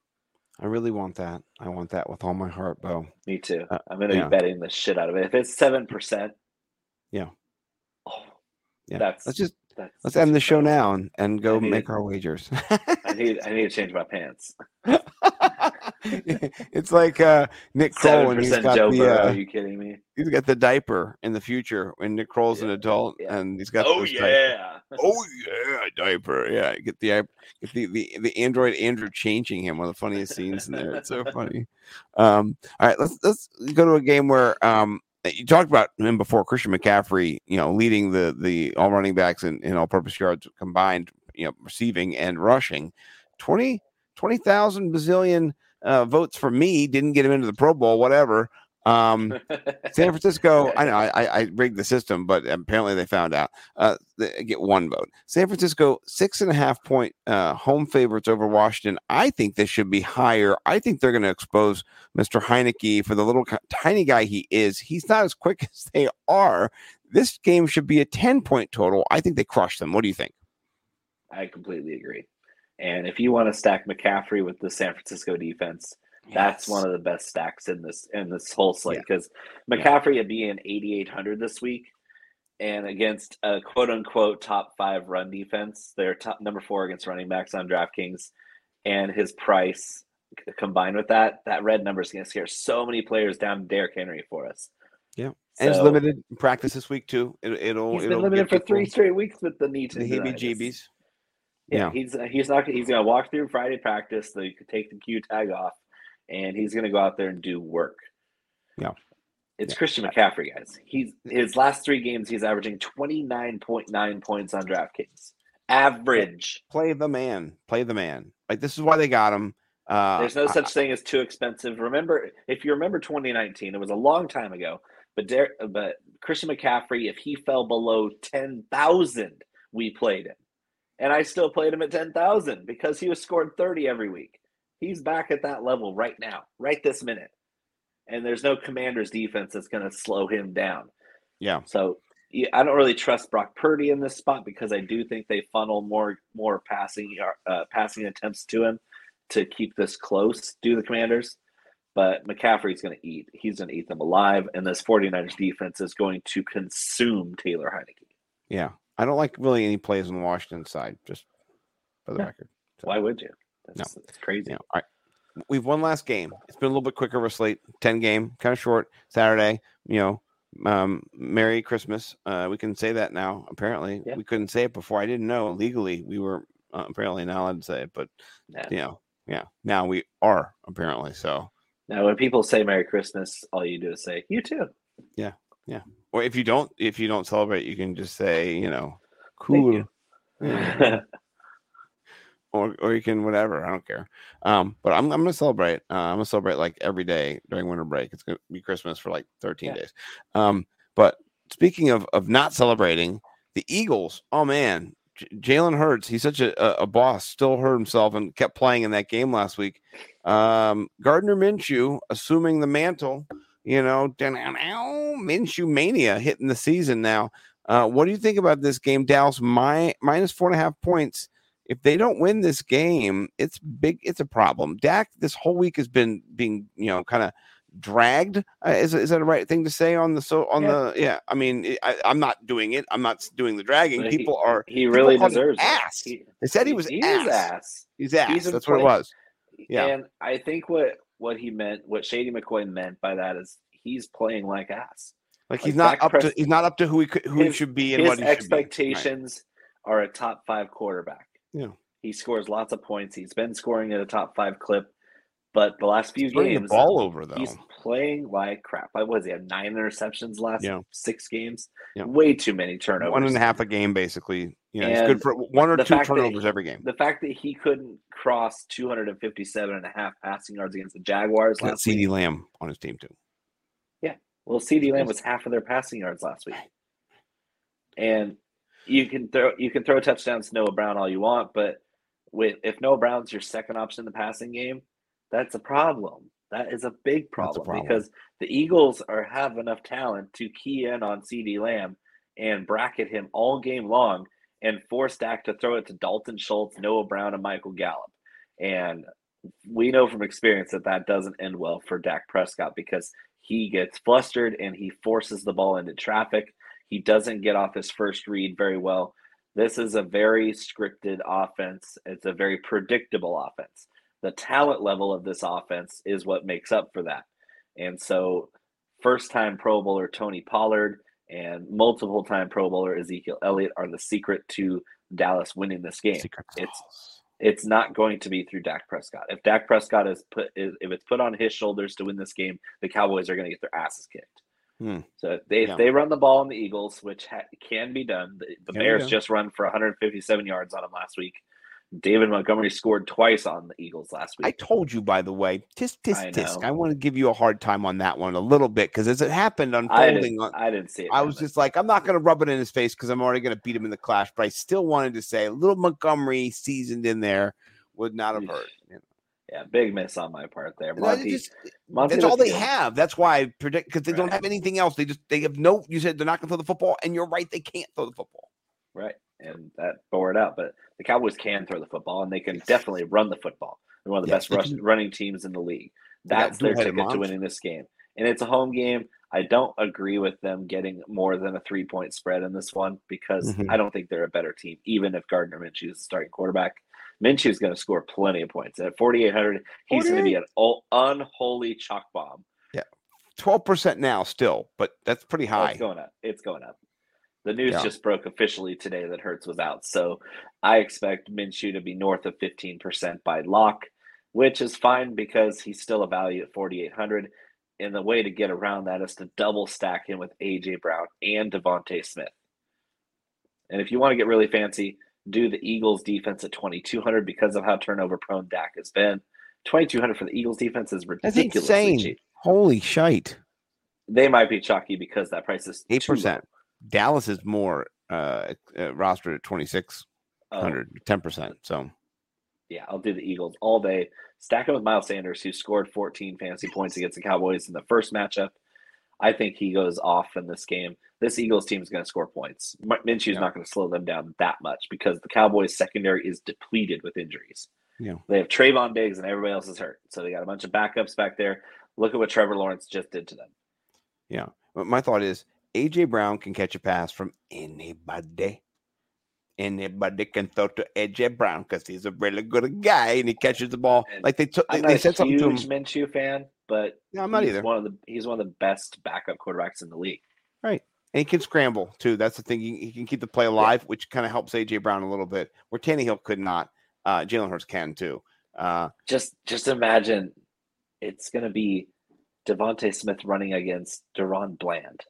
I really want that. I want that with all my heart, Bo. Me too. Uh, I'm gonna yeah. be betting the shit out of it. If it's seven percent, yeah. Oh, yeah. That's let's just that's let's end the show now and, and go make our wagers. I need I need to change my pants. it's like uh, Nick Kroll and he's got Joe the. Burrow, uh, are you kidding me? He's got the diaper in the future when Nick Kroll's yeah, an adult yeah. and he's got. Oh yeah. oh yeah, diaper. Yeah, get the get the, the the android Andrew changing him. One of the funniest scenes in there. It's so funny. Um, all right, let's let's go to a game where um you talked about him before Christian McCaffrey, you know, leading the the all running backs in, in all purpose yards combined, you know, receiving and rushing. 20 20,000 bazillion uh, votes for me didn't get him into the Pro Bowl, whatever. Um, San Francisco, I know I, I, rigged the system, but apparently they found out. Uh, they get one vote. San Francisco, six and a half point uh, home favorites over Washington. I think this should be higher. I think they're going to expose Mr. Heinicke for the little tiny guy he is. He's not as quick as they are. This game should be a 10 point total. I think they crushed them. What do you think? I completely agree. And if you want to stack McCaffrey with the San Francisco defense, yes. that's one of the best stacks in this in this whole slate because yeah. McCaffrey would be in 8,800 this week, and against a quote unquote top five run defense, they're top number four against running backs on DraftKings, and his price combined with that, that red number is going to scare so many players down to Derrick Henry for us. Yeah. And it's limited practice this week too. It, will He's it'll been limited for three straight weeks with the knee to the heebie-jeebies. Yeah, he's he's not he's gonna walk through Friday practice. So you could take the Q tag off, and he's gonna go out there and do work. Yeah, it's yeah. Christian McCaffrey, guys. He's his last three games. He's averaging twenty nine point nine points on DraftKings. Average. Play the man. Play the man. Like this is why they got him. Uh, There's no such uh, thing as too expensive. Remember, if you remember 2019, it was a long time ago. But Der- but Christian McCaffrey, if he fell below 10,000, we played him and I still played him at 10,000 because he was scored 30 every week. He's back at that level right now, right this minute. And there's no commander's defense that's going to slow him down. Yeah. So I don't really trust Brock Purdy in this spot because I do think they funnel more more passing uh, passing attempts to him to keep this close. Do the Commanders, but McCaffrey's going to eat. He's going to eat them alive, and this 49ers defense is going to consume Taylor Heinicke. Yeah, I don't like really any plays on the Washington side, just for the yeah. record. So, Why would you? That's, no, it's crazy. You know, all right. We've one last game. It's been a little bit quicker of a slate. 10 game, kind of short. Saturday, you know, um, Merry Christmas. Uh, we can say that now, apparently. Yeah. We couldn't say it before. I didn't know legally we were uh, apparently not allowed to say it, but, yeah. you know, yeah, now we are apparently. So now when people say Merry Christmas, all you do is say, you too. Yeah. Yeah. Or if you don't, if you don't celebrate, you can just say, you know, cool. Or or you can whatever. I don't care. Um, but I'm I'm gonna celebrate. Uh, I'm gonna celebrate like every day during winter break. It's gonna be Christmas for like 13 yeah. days. Um, but speaking of of not celebrating, the Eagles. Oh man, J- Jalen Hurts. He's such a, a boss. Still hurt himself and kept playing in that game last week. Um, Gardner Minshew assuming the mantle you know, Minshew mania hitting the season now. Uh, what do you think about this game? Dallas my, minus four and a half points. If they don't win this game, it's big. It's a problem. Dak this whole week has been being, you know, kind of dragged. Uh, is is that a right thing to say on the so on yeah. the yeah? I mean, I, am not doing it. I'm not doing the dragging. But people he, are. He really deserves ass. He, they said he was he ass. ass. He's ass. He's That's what it was. Yeah, and I think what what he meant, what Shady McCoy meant by that is he's playing like ass. Like he's like not up Pres- to he's not up to who he could, who his, he should be and his what he expectations right. are a top five quarterback. Yeah, he scores lots of points. He's been scoring at a top five clip, but the last few he's games, the ball over though. He's playing like crap. I was he had nine interceptions last yeah. six games. Yeah. Way too many turnovers. One and a half a game, basically. You know, and good for one or two turnovers he, every game. The fact that he couldn't cross 257 and a half passing yards against the Jaguars last CeeDee Lamb on his team too. Yeah. Well, CeeDee Lamb was half of their passing yards last week. And you can throw you can throw touchdowns to Noah Brown all you want, but with if Noah Brown's your second option in the passing game, that's a problem. That is a big problem, a problem. because the Eagles are have enough talent to key in on CeeDee Lamb and bracket him all game long and force Dak to throw it to Dalton Schultz, Noah Brown, and Michael Gallup. And we know from experience that that doesn't end well for Dak Prescott because he gets flustered and he forces the ball into traffic. He doesn't get off his first read very well. This is a very scripted offense. It's a very predictable offense. The talent level of this offense is what makes up for that. And so, first time Pro Bowler Tony Pollard and multiple time Pro Bowler Ezekiel Elliott are the secret to Dallas winning this game. Secret it's it's not going to be through Dak Prescott. If Dak Prescott is put if it's put on his shoulders to win this game, the Cowboys are going to get their asses kicked. Hmm. So they, yeah. if they run the ball on the Eagles, which ha- can be done, the, the Bears just run for 157 yards on them last week. David Montgomery scored twice on the Eagles last week. I told you, by the way, tisk tisk tisk. I want to give you a hard time on that one a little bit because as it happened unfolding, I didn't, on, I didn't see it. I was just like, I'm not going to rub it in his face because I'm already going to beat him in the clash. But I still wanted to say, a little Montgomery seasoned in there would not have hurt. You know? Yeah, big miss on my part there. Monty, just, Monty that's all they have. That's why I predict because they right. don't have anything else. They just they have no. You said they're not going to throw the football, and you're right. They can't throw the football. Right, and that bore it out. But the Cowboys can throw the football, and they can yes. definitely run the football. They're one of the yes, best rush, running teams in the league. That's their ticket to winning this game, and it's a home game. I don't agree with them getting more than a three point spread in this one because mm-hmm. I don't think they're a better team, even if Gardner Minshew is the starting quarterback. Minshew is going to score plenty of points at 4,800. He's going to be an unholy chalk bomb. Yeah, twelve percent now still, but that's pretty high. Oh, it's going up. It's going up. The news yeah. just broke officially today that Hurts was out, so I expect Minshew to be north of fifteen percent by lock, which is fine because he's still a value at 4,800. And the way to get around that is to double stack him with AJ Brown and DeVonta Smith. And if you want to get really fancy, do the Eagles defense at 2,200 because of how turnover prone Dak has been. 2,200 for the Eagles defense is ridiculous. insane. Holy shite. They might be chalky because that price is 8%. Dallas is more uh, uh rostered at 2,600, oh. 10%. So, yeah, I'll do the Eagles all day. Stack it with Miles Sanders, who scored 14 fantasy points against the Cowboys in the first matchup. I think he goes off in this game. This Eagles team is going to score points. Minshew is yeah. not going to slow them down that much because the Cowboys secondary is depleted with injuries. Yeah. They have Trevon Diggs and everybody else is hurt. So they got a bunch of backups back there. Look at what Trevor Lawrence just did to them. Yeah. But my thought is AJ Brown can catch a pass from anybody. Anybody can throw to AJ Brown because he's a really good guy and he catches the ball. And like they took, they, they said something to him. Minshew fan, but no, I'm not either. One of the he's one of the best backup quarterbacks in the league. Right. And he can scramble too. That's the thing. He, he can keep the play alive, yeah. which kind of helps AJ Brown a little bit. Where Tannehill could not. Uh, Jalen Hurts can too. Uh, just just imagine it's going to be DeVonta Smith running against DaRon Bland.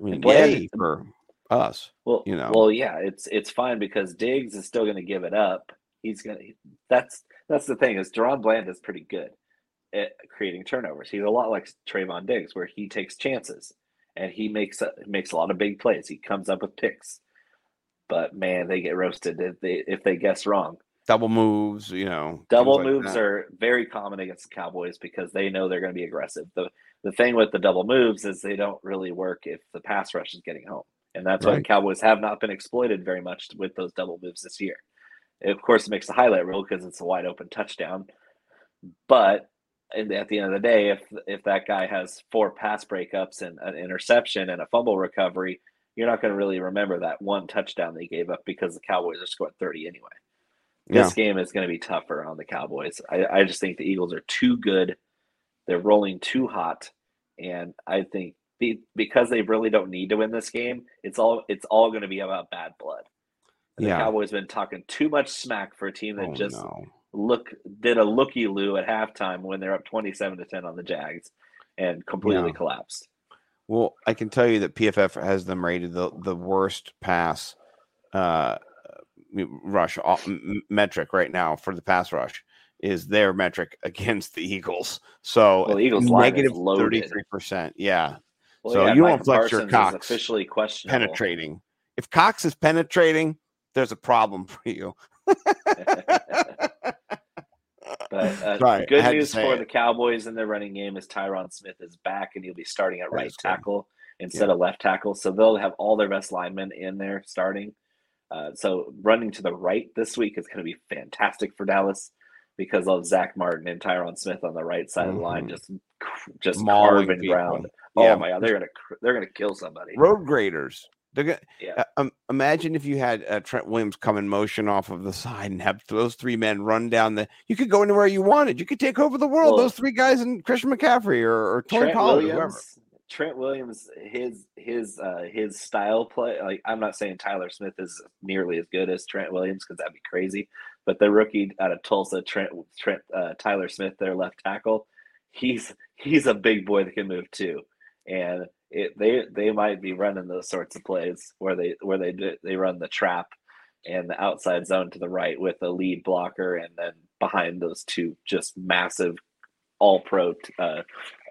I mean, Bland, for us. Well, you know. Well, yeah, it's it's fine because Diggs is still going to give it up. He's going to. That's that's the thing is DaRon Bland is pretty good at creating turnovers. He's a lot like Trevon Diggs, where he takes chances and he makes a, makes a lot of big plays. He comes up with picks, but man, they get roasted if they if they guess wrong. Double moves, you know. Double moves like are very common against the Cowboys because they know they're going to be aggressive. the The thing with the double moves is they don't really work if the pass rush is getting home, and that's right. why the Cowboys have not been exploited very much with those double moves this year. Of course, it makes the highlight reel because it's a wide open touchdown, but at the end of the day, if if that guy has four pass breakups and an interception and a fumble recovery, you're not going to really remember that one touchdown they gave up because the Cowboys are scoring 30 anyway. This yeah. game is going to be tougher on the Cowboys. I, I just think the Eagles are too good. They're rolling too hot, and I think be, because they really don't need to win this game, it's all it's all going to be about bad blood. And yeah. the Cowboys been talking too much smack for a team that oh, just no. look did a looky loo at halftime when they're up twenty seven to ten on the Jags and completely yeah. collapsed. Well, I can tell you that PFF has them rated the the worst pass uh, rush metric right now for the pass rush is their metric against the Eagles. So well, Eagles negative thirty three percent. Yeah. Well, so yeah, you don't flex your Cox officially questionable. penetrating. If Cox is penetrating, there's a problem for you. But uh, right. good news for it. the Cowboys in their running game is Tyron Smith is back and he'll be starting at right tackle instead yeah. of left tackle. So they'll have all their best linemen in there starting. Uh, so running to the right this week is going to be fantastic for Dallas because of Zack Martin and Tyron Smith on the right side mm-hmm. of the line, mm-hmm. just just Mauling carving people. ground. Oh yeah. my god, they're gonna they're gonna kill somebody. Road graders. They're gonna, yeah. Uh, um, imagine if you had uh, Trent Williams come in motion off of the side and have those three men run down the. You could go anywhere you wanted. You could take over the world. Well, those three guys and Christian McCaffrey or, or Tony Trent Pollard, Williams, whoever. Trent Williams, his his uh, his style play. Like I'm not saying Tyler Smith is nearly as good as Trent Williams because that'd be crazy. But the rookie out of Tulsa, Trent Trent uh, Tyler Smith, their left tackle, he's he's a big boy that can move too, and it, they they might be running those sorts of plays where they where they they run the trap and the outside zone to the right with a lead blocker, and then behind those two just massive all pro uh,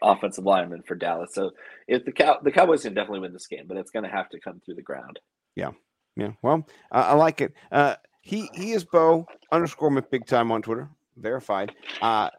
offensive linemen for Dallas. So if the cow the Cowboys can definitely win this game, but it's going to have to come through the ground. Yeah, yeah. Well, uh, I like it. Uh, he he is Bo underscore Big Time on Twitter, verified. Uh,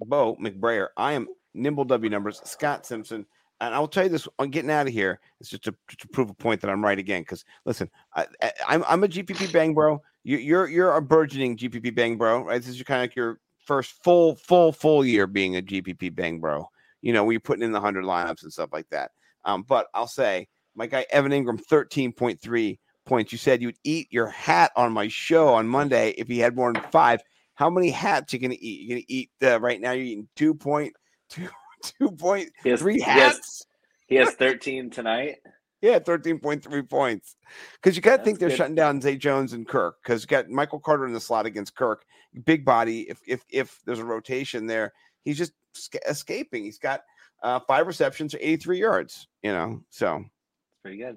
Bo McBrayer. I am Nimble W numbers. Scott Simpson and I'll tell you this on getting out of here. It's just to, to prove a point that I'm right again. Because listen, I, I'm, I'm a GPP bang bro. You, you're you're a burgeoning GPP bang bro, right? This is your kind of like your first full full full year being a GPP bang bro. You know, when you're putting in the hundred lineups and stuff like that. Um, but I'll say my guy Evan Engram, thirteen point three points. You said you'd eat your hat on my show on Monday if he had more than five. How many hats you gonna eat? You're gonna eat uh, right now. You're eating two point two two point three hats. He has, he has thirteen tonight. Yeah, thirteen point three points. Because you got to think they're good. shutting down Zay Jones and Kirk. Because you got Michael Carter in the slot against Kirk, big body. If if if there's a rotation there, he's just escaping. He's got uh, five receptions, eighty three yards. You know, so it's pretty good.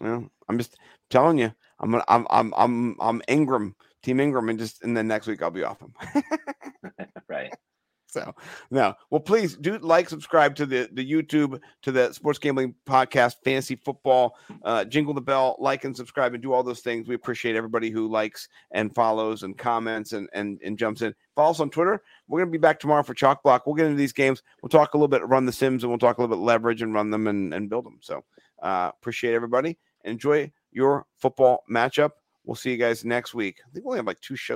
Well, I'm just telling you, I'm I'm I'm I'm I'm Engram, Team Engram, and just and then next week I'll be off him. right. So no. Well, please do like, subscribe to the the YouTube, to the Sports Gambling Podcast, Fantasy Football. Uh, jingle the bell, like and subscribe, and do all those things. We appreciate everybody who likes and follows and comments and and and jumps in. Follow us on Twitter. We're gonna be back tomorrow for Chalk Block. We'll get into these games. We'll talk a little bit, run the Sims, and we'll talk a little bit leverage and run them and and build them. So uh, appreciate everybody. Enjoy your football matchup. We'll see you guys next week. I think we only have like two shows.